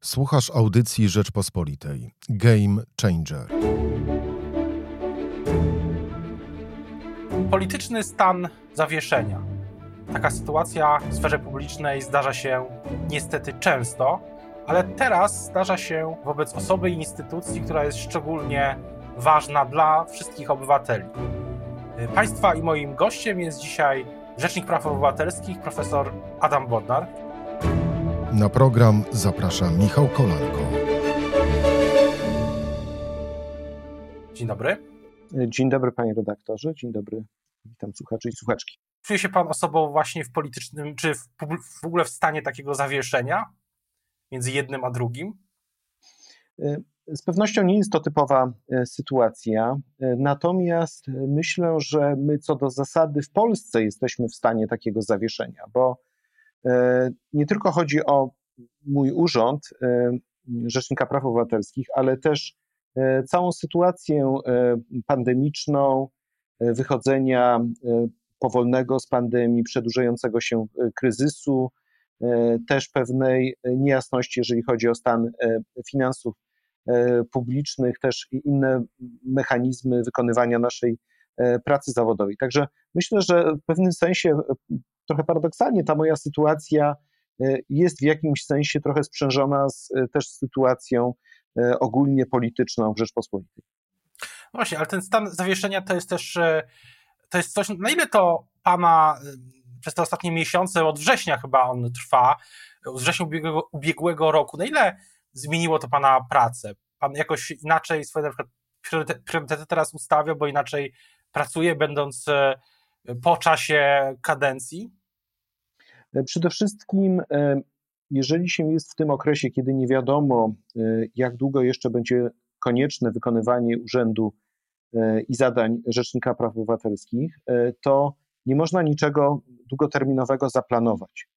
Słuchasz audycji Rzeczpospolitej. Game Changer. Polityczny stan zawieszenia. Taka sytuacja w sferze publicznej zdarza się niestety często, ale teraz zdarza się wobec osoby i instytucji, która jest szczególnie ważna dla wszystkich obywateli. Państwa i moim gościem jest dzisiaj Rzecznik Praw Obywatelskich, profesor Adam Bodnar. Na program zaprasza Michał Kolanko. Dzień dobry. Dzień dobry panie redaktorze, dzień dobry, witam słuchaczy i słuchaczki. Czuje się pan osobą właśnie w politycznym, czy w, w ogóle w stanie takiego zawieszenia między jednym a drugim? Z pewnością nie jest to typowa e, sytuacja, e, natomiast myślę, że my co do zasady w Polsce jesteśmy w stanie takiego zawieszenia, bo nie tylko chodzi o mój urząd Rzecznika Praw Obywatelskich, ale też całą sytuację pandemiczną, wychodzenia powolnego z pandemii, przedłużającego się kryzysu, też pewnej niejasności, jeżeli chodzi o stan finansów E, publicznych, też inne mechanizmy wykonywania naszej e, pracy zawodowej. Także myślę, że w pewnym sensie, e, trochę paradoksalnie, ta moja sytuacja jest w jakimś sensie trochę sprzężona z, też z sytuacją ogólnie polityczną w Rzeczpospolitej. No właśnie, ale ten stan zawieszenia to jest też to jest coś, na ile to pana przez te ostatnie miesiące, od września chyba on trwa, od września ubiegłego, ubiegłego roku, na ile zmieniło to Pana pracę? Pan jakoś inaczej swoje na przykład priorytety teraz ustawia, bo inaczej pracuje, będąc e, po czasie kadencji? E, przede wszystkim, e, jeżeli się jest w tym okresie, kiedy nie wiadomo, jak długo jeszcze będzie konieczne wykonywanie urzędu i zadań Rzecznika Praw Obywatelskich, to nie można niczego długoterminowego zaplanować.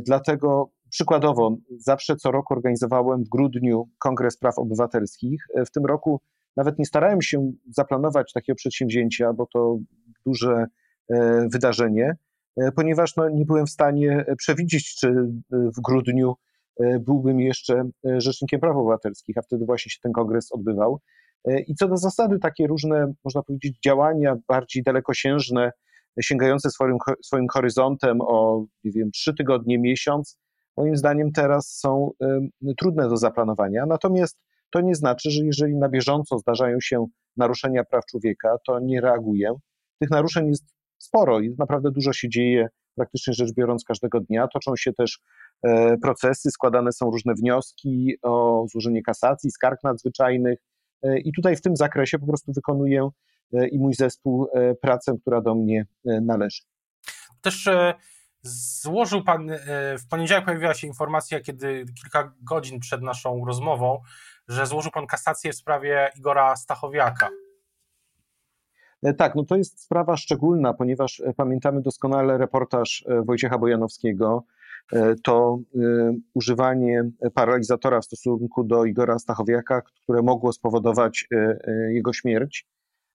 Dlatego Przykładowo, zawsze co roku organizowałem w grudniu Kongres Praw Obywatelskich. W tym roku nawet nie starałem się zaplanować takiego przedsięwzięcia, bo to duże e, wydarzenie, e, ponieważ no, nie byłem w stanie przewidzieć, czy e, w grudniu byłbym jeszcze Rzecznikiem Praw Obywatelskich, a wtedy właśnie się ten kongres odbywał. I co do zasady, takie różne, można powiedzieć, działania bardziej dalekosiężne, sięgające swoim, swoim horyzontem o, nie wiem, trzy tygodnie, miesiąc, moim zdaniem teraz są trudne do zaplanowania. Natomiast to nie znaczy, że jeżeli na bieżąco zdarzają się naruszenia praw człowieka, to nie reaguję. Tych naruszeń jest sporo i naprawdę dużo się dzieje, praktycznie rzecz biorąc, każdego dnia. Toczą się też e, procesy, składane są różne wnioski o złożenie kasacji, skarg nadzwyczajnych. E, I tutaj w tym zakresie po prostu wykonuję e, i mój zespół pracę, która do mnie należy. Też Złożył pan, w poniedziałek pojawiła się informacja, kiedy kilka godzin przed naszą rozmową, że złożył pan kasację w sprawie Igora Stachowiaka. E, tak, no to jest sprawa szczególna, ponieważ e, pamiętamy doskonale reportaż Wojciecha Bojanowskiego. To używanie paralizatora w stosunku do Igora Stachowiaka, które mogło spowodować jego śmierć.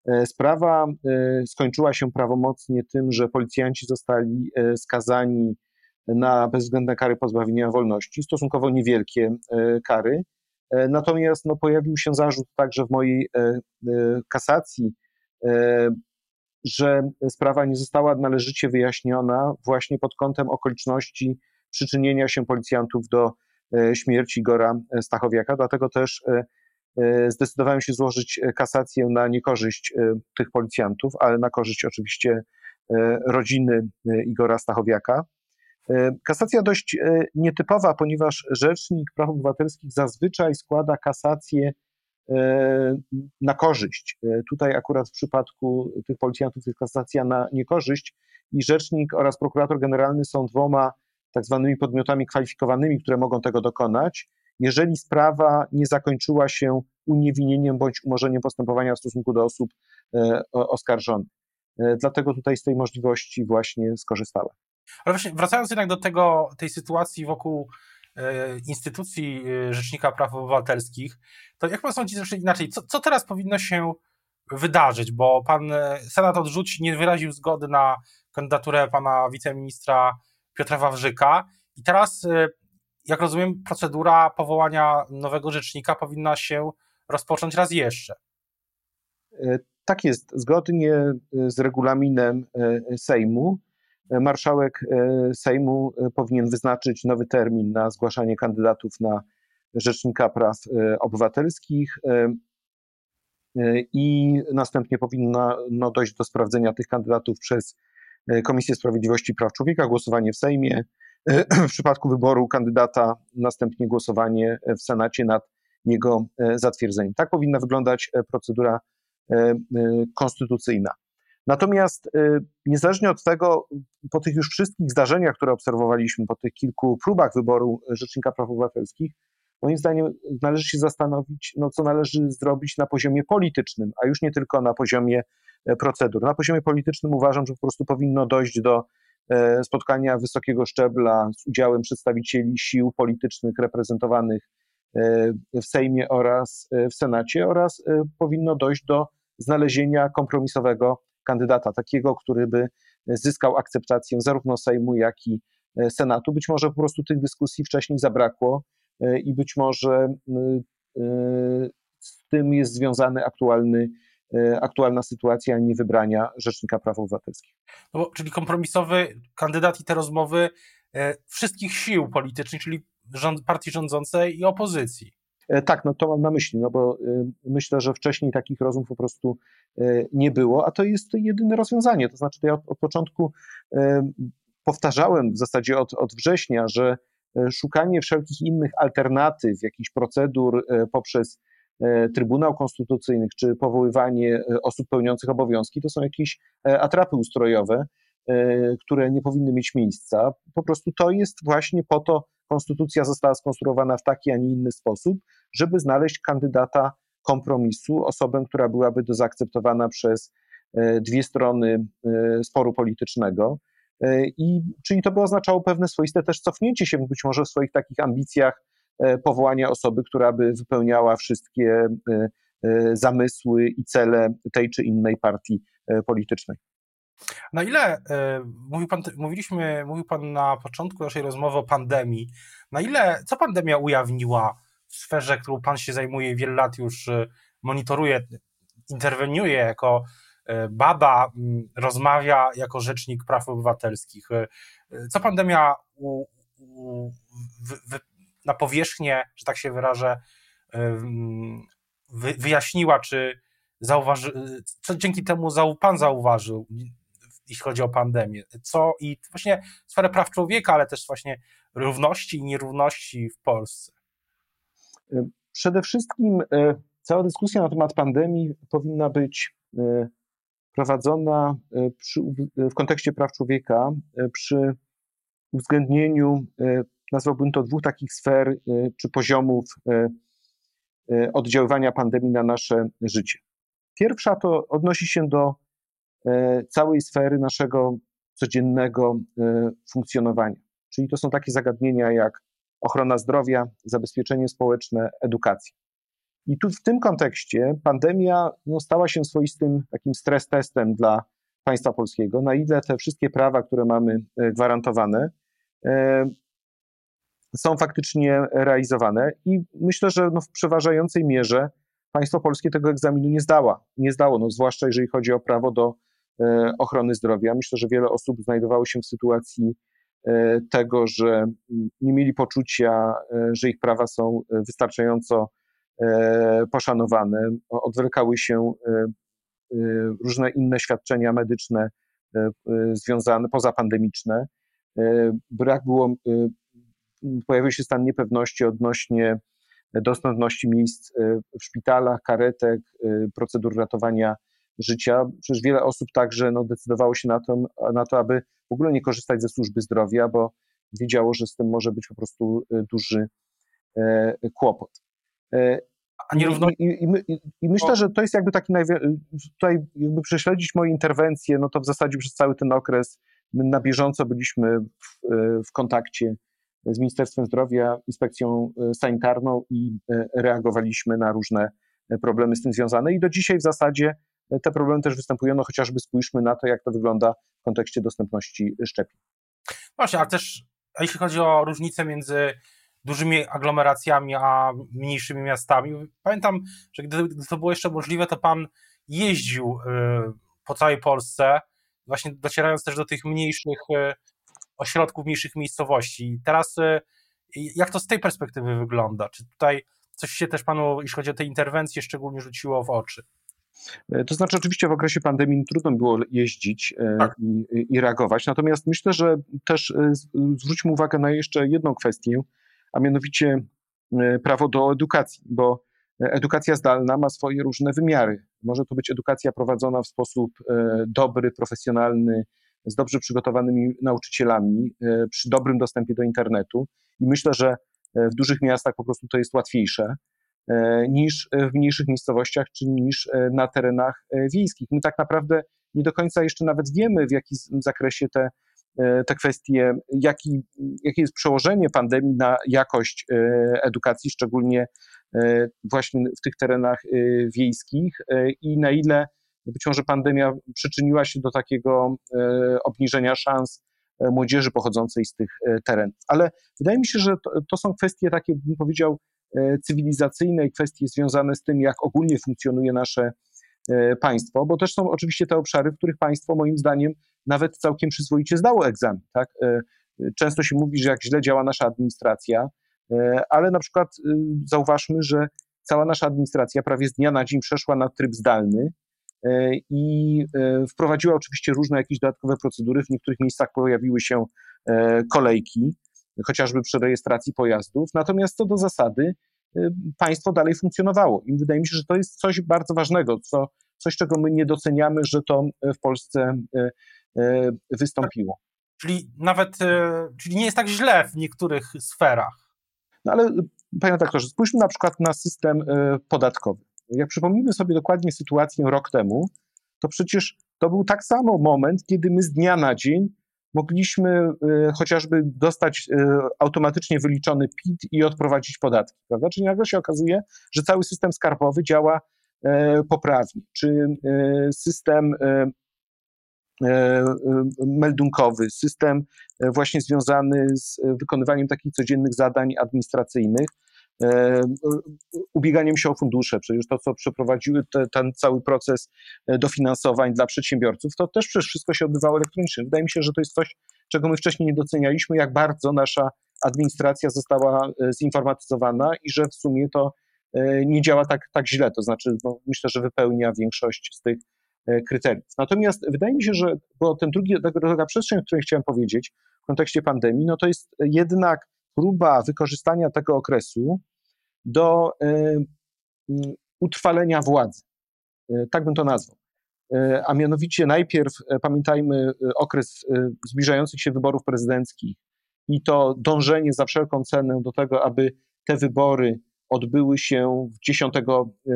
E, sprawa e, skończyła się prawomocnie tym, że policjanci zostali e, skazani na bezwzględne kary pozbawienia wolności, stosunkowo niewielkie kary. Natomiast no, pojawił się zarzut także w mojej kasacji, że sprawa nie została należycie wyjaśniona właśnie pod kątem okoliczności przyczynienia się policjantów do śmierci Gora Stachowiaka. Dlatego też E, zdecydowałem się złożyć e, kasację na niekorzyść e, tych policjantów, ale na korzyść oczywiście rodziny Igora Stachowiaka. Kasacja dość nietypowa, ponieważ Rzecznik Praw Obywatelskich zazwyczaj składa kasację na korzyść. Tutaj akurat w przypadku tych policjantów jest kasacja na niekorzyść i rzecznik oraz prokurator generalny są dwoma tak zwanymi podmiotami kwalifikowanymi, które mogą tego dokonać jeżeli sprawa nie zakończyła się uniewinnieniem bądź umorzeniem postępowania w stosunku do osób e, oskarżonych. E, dlatego tutaj z tej możliwości właśnie skorzystałem. Ale właśnie wracając jednak do tego, tej sytuacji wokół e, instytucji Rzecznika Praw Obywatelskich, to jak pan sądzi, inaczej, co, co teraz powinno się wydarzyć, bo pan Senat odrzuci, nie wyraził zgody na kandydaturę pana wiceministra Piotra Wawrzyka i teraz jak rozumiem, procedura powołania nowego rzecznika powinna się rozpocząć raz jeszcze. Tak jest. Zgodnie z regulaminem Sejmu, marszałek Sejmu powinien wyznaczyć nowy termin na zgłaszanie kandydatów na Rzecznika Praw Obywatelskich i następnie powinno no, dojść do sprawdzenia tych kandydatów przez e, Komisję Sprawiedliwości i Praw Człowieka, głosowanie w Sejmie. E, w przypadku wyboru kandydata, następnie głosowanie w Senacie nad jego e, zatwierdzeniem. Tak powinna wyglądać procedura konstytucyjna. Natomiast niezależnie od tego, po tych już wszystkich zdarzeniach, które obserwowaliśmy, po tych kilku próbach wyboru Rzecznika Praw Obywatelskich, moim zdaniem należy się zastanowić, no, co należy zrobić na poziomie politycznym, a już nie tylko na poziomie e, procedur. Na poziomie politycznym uważam, że po prostu powinno dojść do e, spotkania wysokiego szczebla z udziałem przedstawicieli sił politycznych reprezentowanych e, w Sejmie oraz w Senacie oraz powinno dojść do znalezienia kompromisowego kandydata, takiego, który by zyskał akceptację zarówno Sejmu, jak i Senatu. Być może po prostu tych dyskusji wcześniej zabrakło E, i być może e, z tym jest związany aktualny, e, aktualna sytuacja niewybrania Rzecznika Praw Obywatelskich. No czyli kompromisowy kandydat i te rozmowy wszystkich sił politycznych, czyli rząd, partii rządzącej i opozycji. Tak, no to mam na myśli, no bo myślę, że wcześniej takich rozmów po prostu nie było, a to jest jedyne rozwiązanie. To znaczy, ja od, od początku powtarzałem w zasadzie od, od września, że E, szukanie wszelkich innych alternatyw, jakichś procedur e, poprzez e, Trybunał Konstytucyjny, czy powoływanie osób pełniących obowiązki, to są jakieś atrapy ustrojowe, które nie powinny mieć miejsca. Po prostu to jest właśnie po to, konstytucja została skonstruowana w taki, a nie inny sposób, żeby znaleźć kandydata kompromisu, osobę, która byłaby do zaakceptowana przez dwie strony sporu politycznego. E, I czyli to by oznaczało pewne swoiste też cofnięcie się być może w swoich takich ambicjach e, powołania osoby, która by wypełniała wszystkie e, zamysły i cele tej czy innej partii politycznej. Na ile, mówił pan, mówiliśmy, mówił Pan na początku naszej rozmowy o pandemii, na ile, co pandemia ujawniła w sferze, którą Pan się zajmuje wiele lat już monitoruje, interweniuje jako E, bada rozmawia jako rzecznik praw obywatelskich. E, co pandemia u, u, na powierzchnię, że tak się wyrażę, e, wy, wyjaśniła, czy zauważy, co dzięki temu pan zauważył, jeśli chodzi o pandemię, co i właśnie sferę praw człowieka, ale też właśnie równości i nierówności w Polsce. Przede wszystkim cała dyskusja na temat pandemii powinna być prowadzona e, przy, w kontekście praw człowieka e, przy uwzględnieniu, e, nazwałbym to dwóch takich sfer czy poziomów oddziaływania pandemii na nasze życie. Pierwsza to odnosi się do całej sfery naszego codziennego funkcjonowania. Czyli to są takie zagadnienia jak ochrona zdrowia, zabezpieczenie społeczne, edukacja. I tu w tym kontekście pandemia no, stała się swoistym takim stres testem dla państwa polskiego, na ile te wszystkie prawa, które mamy e, gwarantowane, e, są faktycznie realizowane. I myślę, że no, w przeważającej mierze państwo polskie tego egzaminu nie zdała. Nie zdało, no, zwłaszcza jeżeli chodzi o prawo do e, ochrony zdrowia. Myślę, że wiele osób znajdowało się w sytuacji tego, że nie mieli poczucia, że ich prawa są wystarczająco E, poszanowane. Odwlekały się e, e, różne inne świadczenia medyczne związane, pozapandemiczne. Brak było, pojawił się stan niepewności odnośnie dostępności miejsc w szpitalach, karetek, procedur ratowania życia. Przecież wiele osób także no, decydowało się na to, na to, aby w ogóle nie korzystać ze służby zdrowia, bo wiedziało, że z tym może być po prostu duży kłopot. A nierówności... I, i, i, I, myślę, że to jest jakby taki najwie... tutaj jakby prześledzić moje interwencje, no to w zasadzie przez cały ten okres my na bieżąco byliśmy w, w kontakcie z Ministerstwem Zdrowia, Inspekcją e, Sanitarną i e, reagowaliśmy na różne e, problemy z tym związane i do dzisiaj w zasadzie te problemy też występują, no chociażby spójrzmy na to, jak to wygląda w kontekście dostępności szczepień. Właśnie, ale też a jeśli chodzi o różnicę między dużymi aglomeracjami, a mniejszymi miastami. Pamiętam, że gdy, gdy to było jeszcze możliwe, to pan jeździł po całej Polsce, właśnie docierając też do tych mniejszych ośrodków, mniejszych miejscowości. Teraz jak to z tej perspektywy wygląda? Czy tutaj coś się też panu, jeśli chodzi o te interwencje, szczególnie rzuciło w oczy? E, to znaczy, oczywiście w okresie pandemii trudno było jeździć e, tak. i, i, reagować, natomiast myślę, że też e, zwróćmy uwagę na jeszcze jedną kwestię, a mianowicie prawo do edukacji, bo edukacja zdalna ma swoje różne wymiary. Może to być edukacja prowadzona w sposób dobry, profesjonalny, z dobrze przygotowanymi nauczycielami, przy dobrym dostępie do internetu. I myślę, że w dużych miastach po prostu to jest łatwiejsze. E, niż w mniejszych miejscowościach, czy niż e, na terenach e, wiejskich. My tak naprawdę nie do końca jeszcze nawet wiemy, w jakim zakresie te, te kwestie, jaki, jakie jest przełożenie pandemii na jakość edukacji, szczególnie właśnie w tych terenach wiejskich i na ile być może pandemia przyczyniła się do takiego obniżenia szans młodzieży pochodzącej z tych terenów. Ale wydaje mi się, że to, to są kwestie takie, bym powiedział, cywilizacyjne i kwestie związane z tym, jak ogólnie funkcjonuje nasze e, państwo, bo też są oczywiście te obszary, w których państwo moim zdaniem nawet całkiem przyzwoicie zdało egzamin. Tak? E, często się mówi, że jak źle działa nasza administracja, ale na przykład zauważmy, że cała nasza administracja prawie z dnia na dzień przeszła na tryb zdalny i wprowadziła oczywiście różne jakieś dodatkowe procedury. W niektórych miejscach pojawiły się kolejki chociażby przy rejestracji pojazdów. Natomiast co do zasady, y, państwo dalej funkcjonowało. I wydaje mi się, że to jest coś bardzo ważnego, co, coś, czego my nie doceniamy, że to w Polsce y, y, wystąpiło. Czyli nawet, czyli nie jest tak źle w niektórych sferach. No ale panie doktorze, spójrzmy na przykład na system podatkowy. Jak przypomnimy sobie dokładnie sytuację rok temu, to przecież to był tak samo moment, kiedy my z dnia na dzień mogliśmy e, chociażby dostać e, automatycznie wyliczony PIT i odprowadzić podatki, prawda? Czyli nagle się okazuje, że cały system skarbowy działa e, poprawnie, czy system meldunkowy, system właśnie związany z wykonywaniem takich codziennych zadań administracyjnych, ubieganiem się o fundusze, przecież to, co przeprowadziły te, ten cały proces e, dofinansowań dla przedsiębiorców, to też przecież wszystko się odbywało elektronicznie. Wydaje mi się, że to jest coś, czego my wcześniej nie docenialiśmy, jak bardzo nasza administracja została e, zinformatyzowana i że w sumie to nie działa tak, tak źle, to znaczy no, myślę, że wypełnia większość z tych kryteriów. Natomiast wydaje mi się, że bo ten drugi, druga przestrzeń, o której chciałem powiedzieć w kontekście pandemii, no to jest jednak próba wykorzystania tego okresu do e, utrwalenia władzy. E, tak bym to nazwał. E, a mianowicie najpierw pamiętajmy okres zbliżających się wyborów prezydenckich i to dążenie za wszelką cenę do tego, aby te wybory odbyły się 10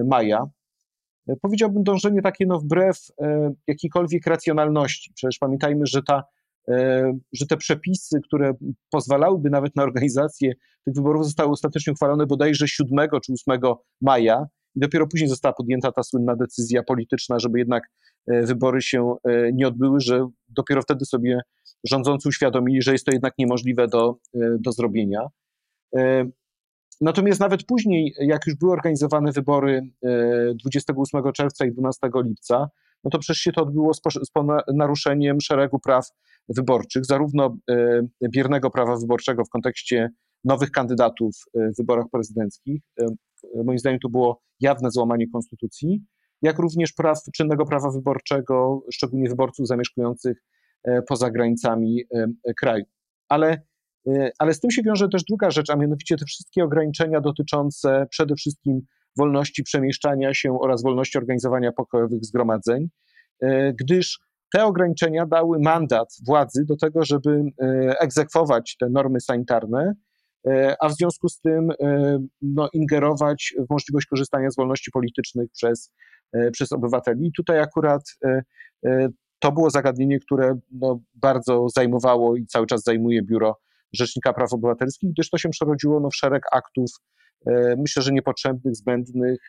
maja. Powiedziałbym dążenie takie no wbrew jakiejkolwiek racjonalności. Przecież pamiętajmy, że ta że te przepisy, które pozwalałyby nawet na organizację tych wyborów, zostały ostatecznie uchwalone bodajże 7 czy 8 maja i dopiero później została podjęta ta słynna decyzja polityczna, żeby jednak e, wybory się e, nie odbyły, że dopiero wtedy sobie rządzący uświadomili, że jest to jednak niemożliwe do, do zrobienia. Natomiast nawet później, jak już były organizowane wybory 28 czerwca i 12 lipca, no to przecież się to odbyło z naruszeniem szeregu praw wyborczych, zarówno e, biernego prawa wyborczego w kontekście nowych kandydatów e, w wyborach prezydenckich. E, moim zdaniem to było jawne złamanie konstytucji, jak również praw, czynnego prawa wyborczego, szczególnie wyborców zamieszkujących poza granicami kraju. Ale, ale z tym się wiąże też druga rzecz, a mianowicie te wszystkie ograniczenia dotyczące przede wszystkim wolności przemieszczania się oraz wolności organizowania pokojowych zgromadzeń, gdyż te ograniczenia dały mandat władzy do tego, żeby e, egzekwować te normy sanitarne, e, a w związku z tym e, no, ingerować w możliwość korzystania z wolności politycznych przez, przez obywateli. I tutaj akurat to było zagadnienie, które no, bardzo zajmowało i cały czas zajmuje Biuro Rzecznika Praw Obywatelskich, gdyż to się przerodziło no, w szereg aktów, myślę, że niepotrzebnych, zbędnych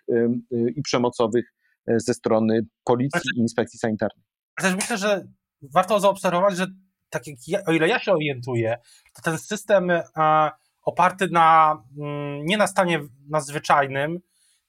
i przemocowych ze strony policji i inspekcji sanitarnej też myślę, że warto zaobserwować, że tak jak ja, o ile ja się orientuję, to ten system oparty na, mm, nie na stanie nadzwyczajnym,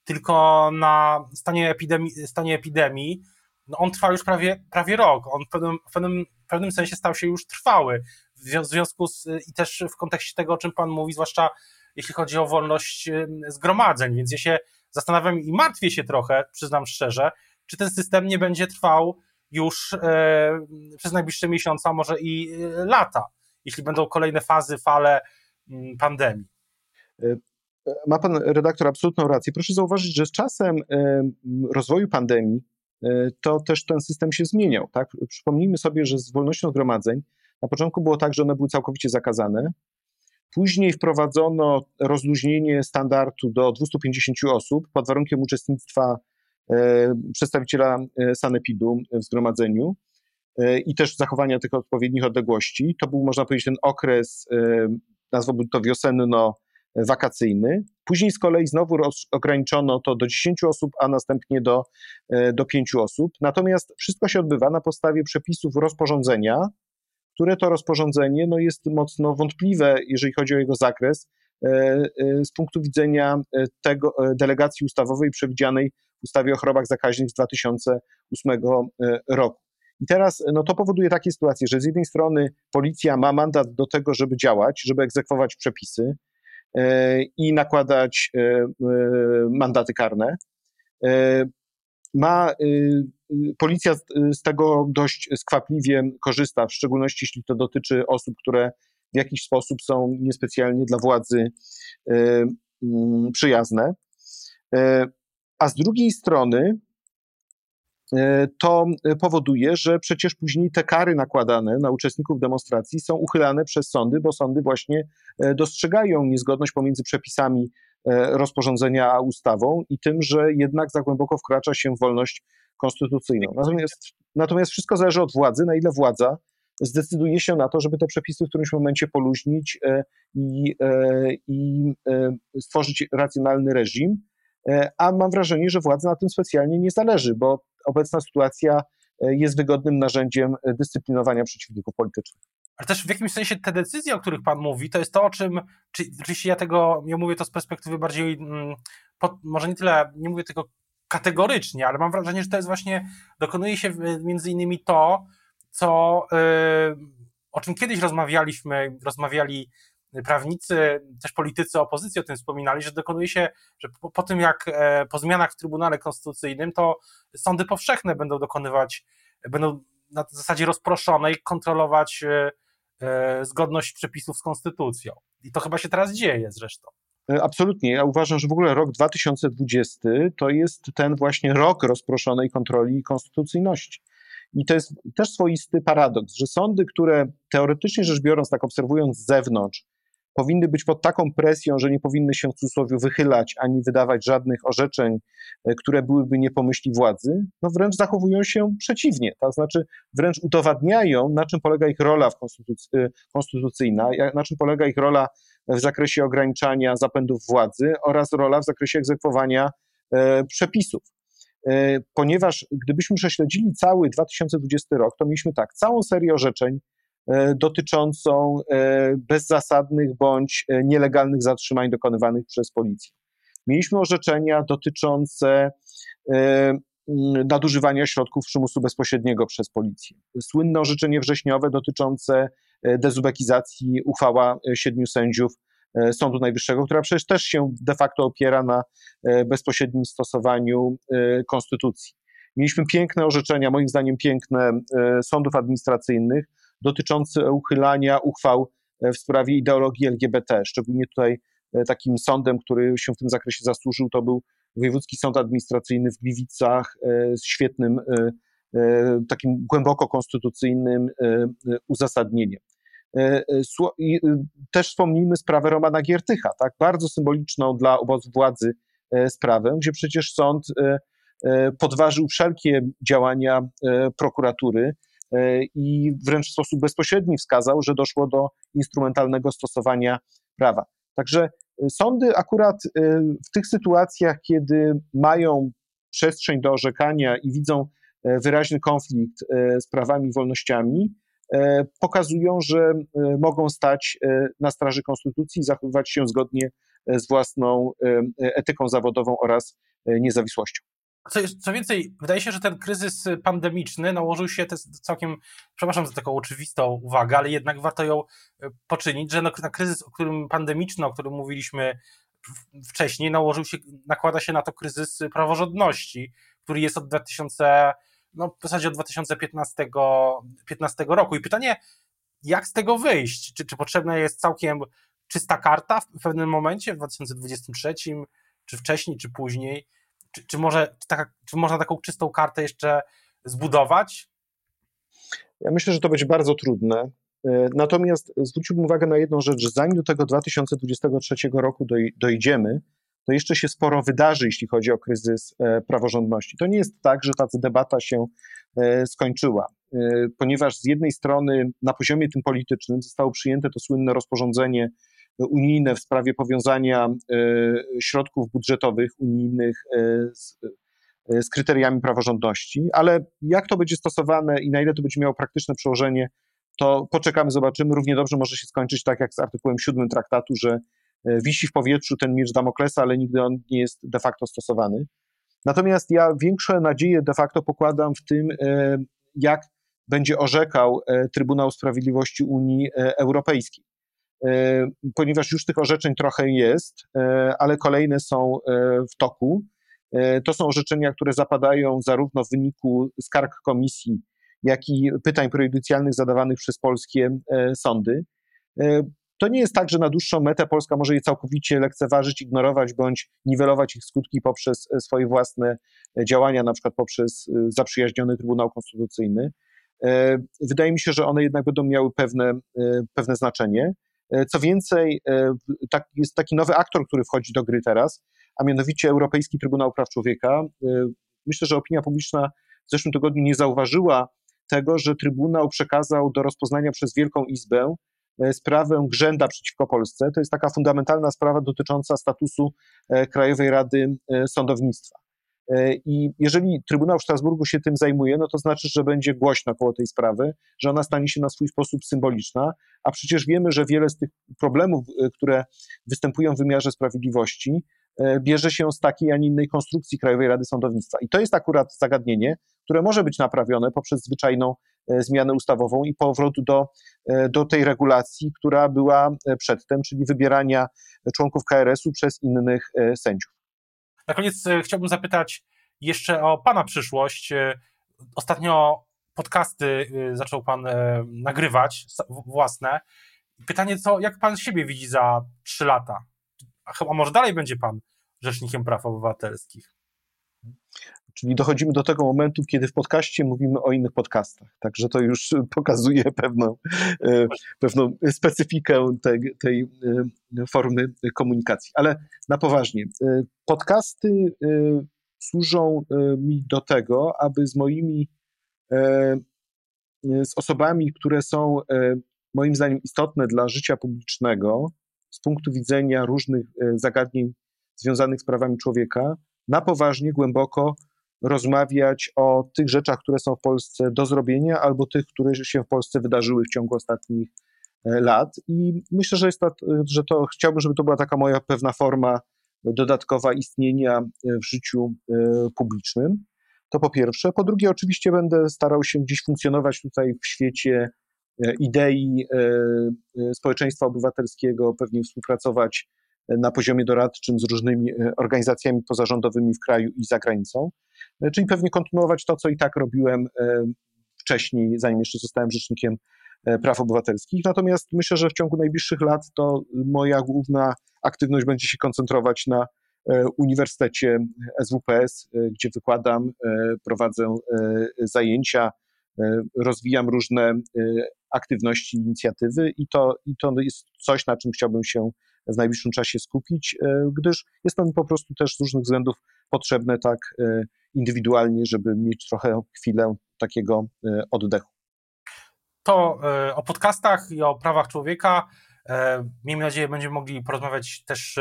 tylko na stanie epidemii, stanie epidemii no on trwa już prawie, prawie rok. On w pewnym, w, pewnym, w pewnym sensie stał się już trwały. W związku z, i też w kontekście tego, o czym Pan mówi, zwłaszcza jeśli chodzi o wolność zgromadzeń. Więc ja się zastanawiam i martwię się trochę, przyznam szczerze, czy ten system nie będzie trwał już e, przez najbliższe miesiące, a może i e, lata, jeśli będą kolejne fazy, fale m, pandemii. E, ma pan redaktor absolutną rację. Proszę zauważyć, że z czasem rozwoju pandemii to też ten system się zmieniał. Tak? Przypomnijmy sobie, że z wolnością zgromadzeń na początku było tak, że one były całkowicie zakazane. Później wprowadzono rozluźnienie standardu do 250 osób pod warunkiem uczestnictwa przedstawiciela e, sanepidu w zgromadzeniu e, i też zachowania tych odpowiednich odległości. To był, można powiedzieć, ten okres, nazwałbym to wiosenno-wakacyjny. Później z kolei znowu ograniczono to do 10 osób, a następnie do, do 5 osób. Natomiast wszystko się odbywa na podstawie przepisów rozporządzenia, które to rozporządzenie no, jest mocno wątpliwe, jeżeli chodzi o jego zakres, e, e, z punktu widzenia e, tego delegacji ustawowej przewidzianej w ustawie o chorobach zakaźnych z 2008 roku. I teraz no, to powoduje takie sytuacje, że z jednej strony policja ma mandat do tego, żeby działać, żeby egzekwować przepisy i nakładać mandaty karne ma y, y, policja z tego dość skwapliwie korzysta, w szczególności jeśli to dotyczy osób, które w jakiś sposób są niespecjalnie dla władzy y, przyjazne. A z drugiej strony to powoduje, że przecież później te kary nakładane na uczestników demonstracji są uchylane przez sądy, bo sądy właśnie dostrzegają niezgodność pomiędzy przepisami E, rozporządzenia a ustawą i tym, że jednak za głęboko wkracza się w wolność konstytucyjną. Natomiast, natomiast wszystko zależy od władzy, na ile władza zdecyduje się na to, żeby te przepisy w którymś momencie poluźnić e, i, e, i stworzyć racjonalny reżim. A mam wrażenie, że władzy na tym specjalnie nie zależy, bo obecna sytuacja jest wygodnym narzędziem dyscyplinowania przeciwników politycznych. Ale też w jakimś sensie te decyzje, o których Pan mówi, to jest to, o czym, czy, oczywiście ja tego, ja mówię to z perspektywy bardziej, mm, może nie tyle, nie mówię tego kategorycznie, ale mam wrażenie, że to jest właśnie, dokonuje się między innymi to, co, yy, o czym kiedyś rozmawialiśmy, rozmawiali prawnicy, też politycy opozycji o tym wspominali, że dokonuje się, że po, po tym jak e, po zmianach w Trybunale Konstytucyjnym, to sądy powszechne będą dokonywać, będą na zasadzie rozproszonej kontrolować e, E, zgodność przepisów z konstytucją. I to chyba się teraz dzieje zresztą. Absolutnie. Ja uważam, że w ogóle rok 2020 to jest ten właśnie rok rozproszonej kontroli konstytucyjności. I to jest też swoisty paradoks, że sądy, które teoretycznie rzecz biorąc, tak obserwując z zewnątrz, powinny być pod taką presją, że nie powinny się w cudzysłowie wychylać ani wydawać żadnych orzeczeń, e, które byłyby nie pomyśli władzy, no wręcz zachowują się przeciwnie, to znaczy wręcz udowadniają, na czym polega ich rola konstytuc e, konstytucyjna, na czym polega ich rola w zakresie ograniczania zapędów władzy oraz rola w zakresie egzekwowania e, przepisów. Ponieważ gdybyśmy prześledzili cały 2020 rok, to mieliśmy tak, całą serię orzeczeń, dotyczącą e, bezzasadnych bądź e, nielegalnych zatrzymań dokonywanych przez policję. Mieliśmy orzeczenia dotyczące nadużywania środków przymusu bezpośredniego przez policję. Słynne orzeczenie wrześniowe dotyczące dezubekizacji uchwała siedmiu sędziów Sądu Najwyższego, która przecież też się de facto opiera na bezpośrednim stosowaniu konstytucji. Mieliśmy piękne orzeczenia, moim zdaniem piękne, sądów administracyjnych dotyczące uchylania uchwał e, w sprawie ideologii LGBT. Szczególnie tutaj e, takim sądem, który się w tym zakresie zasłużył, to był Wojewódzki Sąd Administracyjny w Gliwicach z świetnym, e, takim głęboko konstytucyjnym uzasadnieniem. Też wspomnijmy sprawę Romana Giertycha, tak, bardzo symboliczną dla obozu władzy sprawę, gdzie przecież sąd podważył wszelkie działania prokuratury, E, i wręcz w sposób bezpośredni wskazał, że doszło do instrumentalnego stosowania prawa. Także e, sądy akurat e, w tych sytuacjach, kiedy mają przestrzeń do orzekania i widzą wyraźny konflikt z prawami i wolnościami, pokazują, że mogą stać na straży konstytucji i zachowywać się zgodnie z własną etyką zawodową oraz niezawisłością. Co, co, więcej, wydaje się, że ten kryzys pandemiczny nałożył się, to jest całkiem, przepraszam za taką oczywistą uwagę, ale jednak warto ją poczynić, że na, na kryzys, o którym pandemiczny, o którym mówiliśmy wcześniej, nałożył się, nakłada się na to kryzys praworządności, który jest od 2000, no w zasadzie od 2015 15 roku. I pytanie, jak z tego wyjść? Czy, czy potrzebna jest całkiem czysta karta w pewnym momencie, w 2023, czy wcześniej, czy później? Czy, czy, może, taka, czy można taką czystą kartę jeszcze zbudować? Ja myślę, że to będzie bardzo trudne. E, natomiast zwróciłbym uwagę na jedną rzecz, że zanim do tego 2023 roku dojdziemy, to jeszcze się sporo wydarzy, jeśli chodzi o kryzys e, praworządności. To nie jest tak, że ta debata się e, skończyła, ponieważ z jednej strony na poziomie tym politycznym zostało przyjęte to słynne rozporządzenie unijne w sprawie powiązania środków budżetowych unijnych z, z kryteriami praworządności, ale jak to będzie stosowane i na ile to będzie miało praktyczne przełożenie, to poczekamy, zobaczymy. Równie dobrze może się skończyć tak jak z artykułem 7 traktatu, że e, wisi w powietrzu ten miecz Damoklesa, ale nigdy on nie jest de facto stosowany. Natomiast ja większe nadzieje de facto pokładam w tym, e, jak będzie orzekał e, Trybunał Sprawiedliwości Unii Europejskiej. Ponieważ już tych orzeczeń trochę jest, ale kolejne są w toku. To są orzeczenia, które zapadają zarówno w wyniku skarg komisji jak i pytań prejudycjalnych zadawanych przez polskie e, sądy. E, to nie jest tak, że na dłuższą metę Polska może je całkowicie lekceważyć, ignorować bądź niwelować ich skutki poprzez e, swoje własne działania, na przykład poprzez zaprzyjaźniony Trybunał Konstytucyjny. Wydaje mi się, że one jednak będą miały pewne, pewne znaczenie. Co więcej, tak, jest taki nowy aktor, który wchodzi do gry teraz, a mianowicie Europejski Trybunał Praw Człowieka. Myślę, że opinia publiczna w zeszłym tygodniu nie zauważyła tego, że Trybunał przekazał do rozpoznania przez Wielką Izbę e, sprawę Grzęda przeciwko Polsce. To jest taka fundamentalna sprawa dotycząca statusu e, Krajowej Rady e, Sądownictwa. I jeżeli Trybunał w Strasburgu się tym zajmuje, no to znaczy, że będzie głośno koło tej sprawy, że ona stanie się na swój sposób symboliczna, a przecież wiemy, że wiele z tych problemów, które występują w wymiarze sprawiedliwości, bierze się z takiej, a nie innej konstrukcji Krajowej Rady Sądownictwa. I to jest akurat zagadnienie, które może być naprawione poprzez zwyczajną e, zmianę ustawową i powrót do, e, do tej regulacji, która była e, przedtem, czyli wybierania członków KRS-u przez innych sędziów. Na koniec chciałbym zapytać jeszcze o Pana przyszłość. Ostatnio podcasty zaczął Pan nagrywać własne. Pytanie, co, jak Pan siebie widzi za trzy lata? A może dalej będzie Pan Rzecznikiem Praw Obywatelskich? Czyli dochodzimy do tego momentu, kiedy w podcaście mówimy o innych podcastach. Także to już pokazuje pewną, e, pewną specyfikę tej, tej e, formy komunikacji. Ale na poważnie, e, podcasty służą mi do tego, aby z moimi, z osobami, które są moim zdaniem istotne dla życia publicznego z punktu widzenia różnych zagadnień związanych z prawami człowieka, na poważnie, głęboko rozmawiać o tych rzeczach, które są w Polsce do zrobienia, albo tych, które się w Polsce wydarzyły w ciągu ostatnich e, lat. I myślę, że, jest to, że to chciałbym, żeby to była taka moja pewna forma dodatkowa istnienia w życiu e, publicznym. To po pierwsze. Po drugie, oczywiście będę starał się gdzieś funkcjonować tutaj w świecie e, idei społeczeństwa obywatelskiego, pewnie współpracować na poziomie doradczym z różnymi organizacjami pozarządowymi w kraju i za granicą. E, czyli pewnie kontynuować to, co i tak robiłem e, wcześniej, zanim jeszcze zostałem rzecznikiem e, praw obywatelskich. Natomiast myślę, że w ciągu najbliższych lat to moja główna aktywność będzie się koncentrować na Uniwersytecie SWPS, gdzie wykładam, prowadzę zajęcia, rozwijam różne aktywności, inicjatywy i to, i to jest coś, na czym chciałbym się w najbliższym czasie skupić, gdyż jest mi po prostu też z różnych względów potrzebne tak indywidualnie, żeby mieć trochę chwilę takiego e, oddechu. To e, o podcastach i o prawach człowieka. E, miejmy nadzieję, będziemy mogli porozmawiać też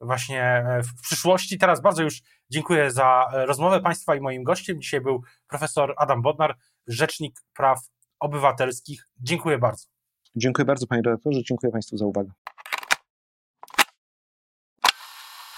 właśnie w przyszłości. Teraz bardzo już dziękuję za rozmowę Państwa i moim gościem. Dzisiaj był profesor Adam Bodnar, rzecznik praw obywatelskich. Dziękuję bardzo. Dziękuję bardzo, panie redaktorze. Dziękuję państwu za uwagę.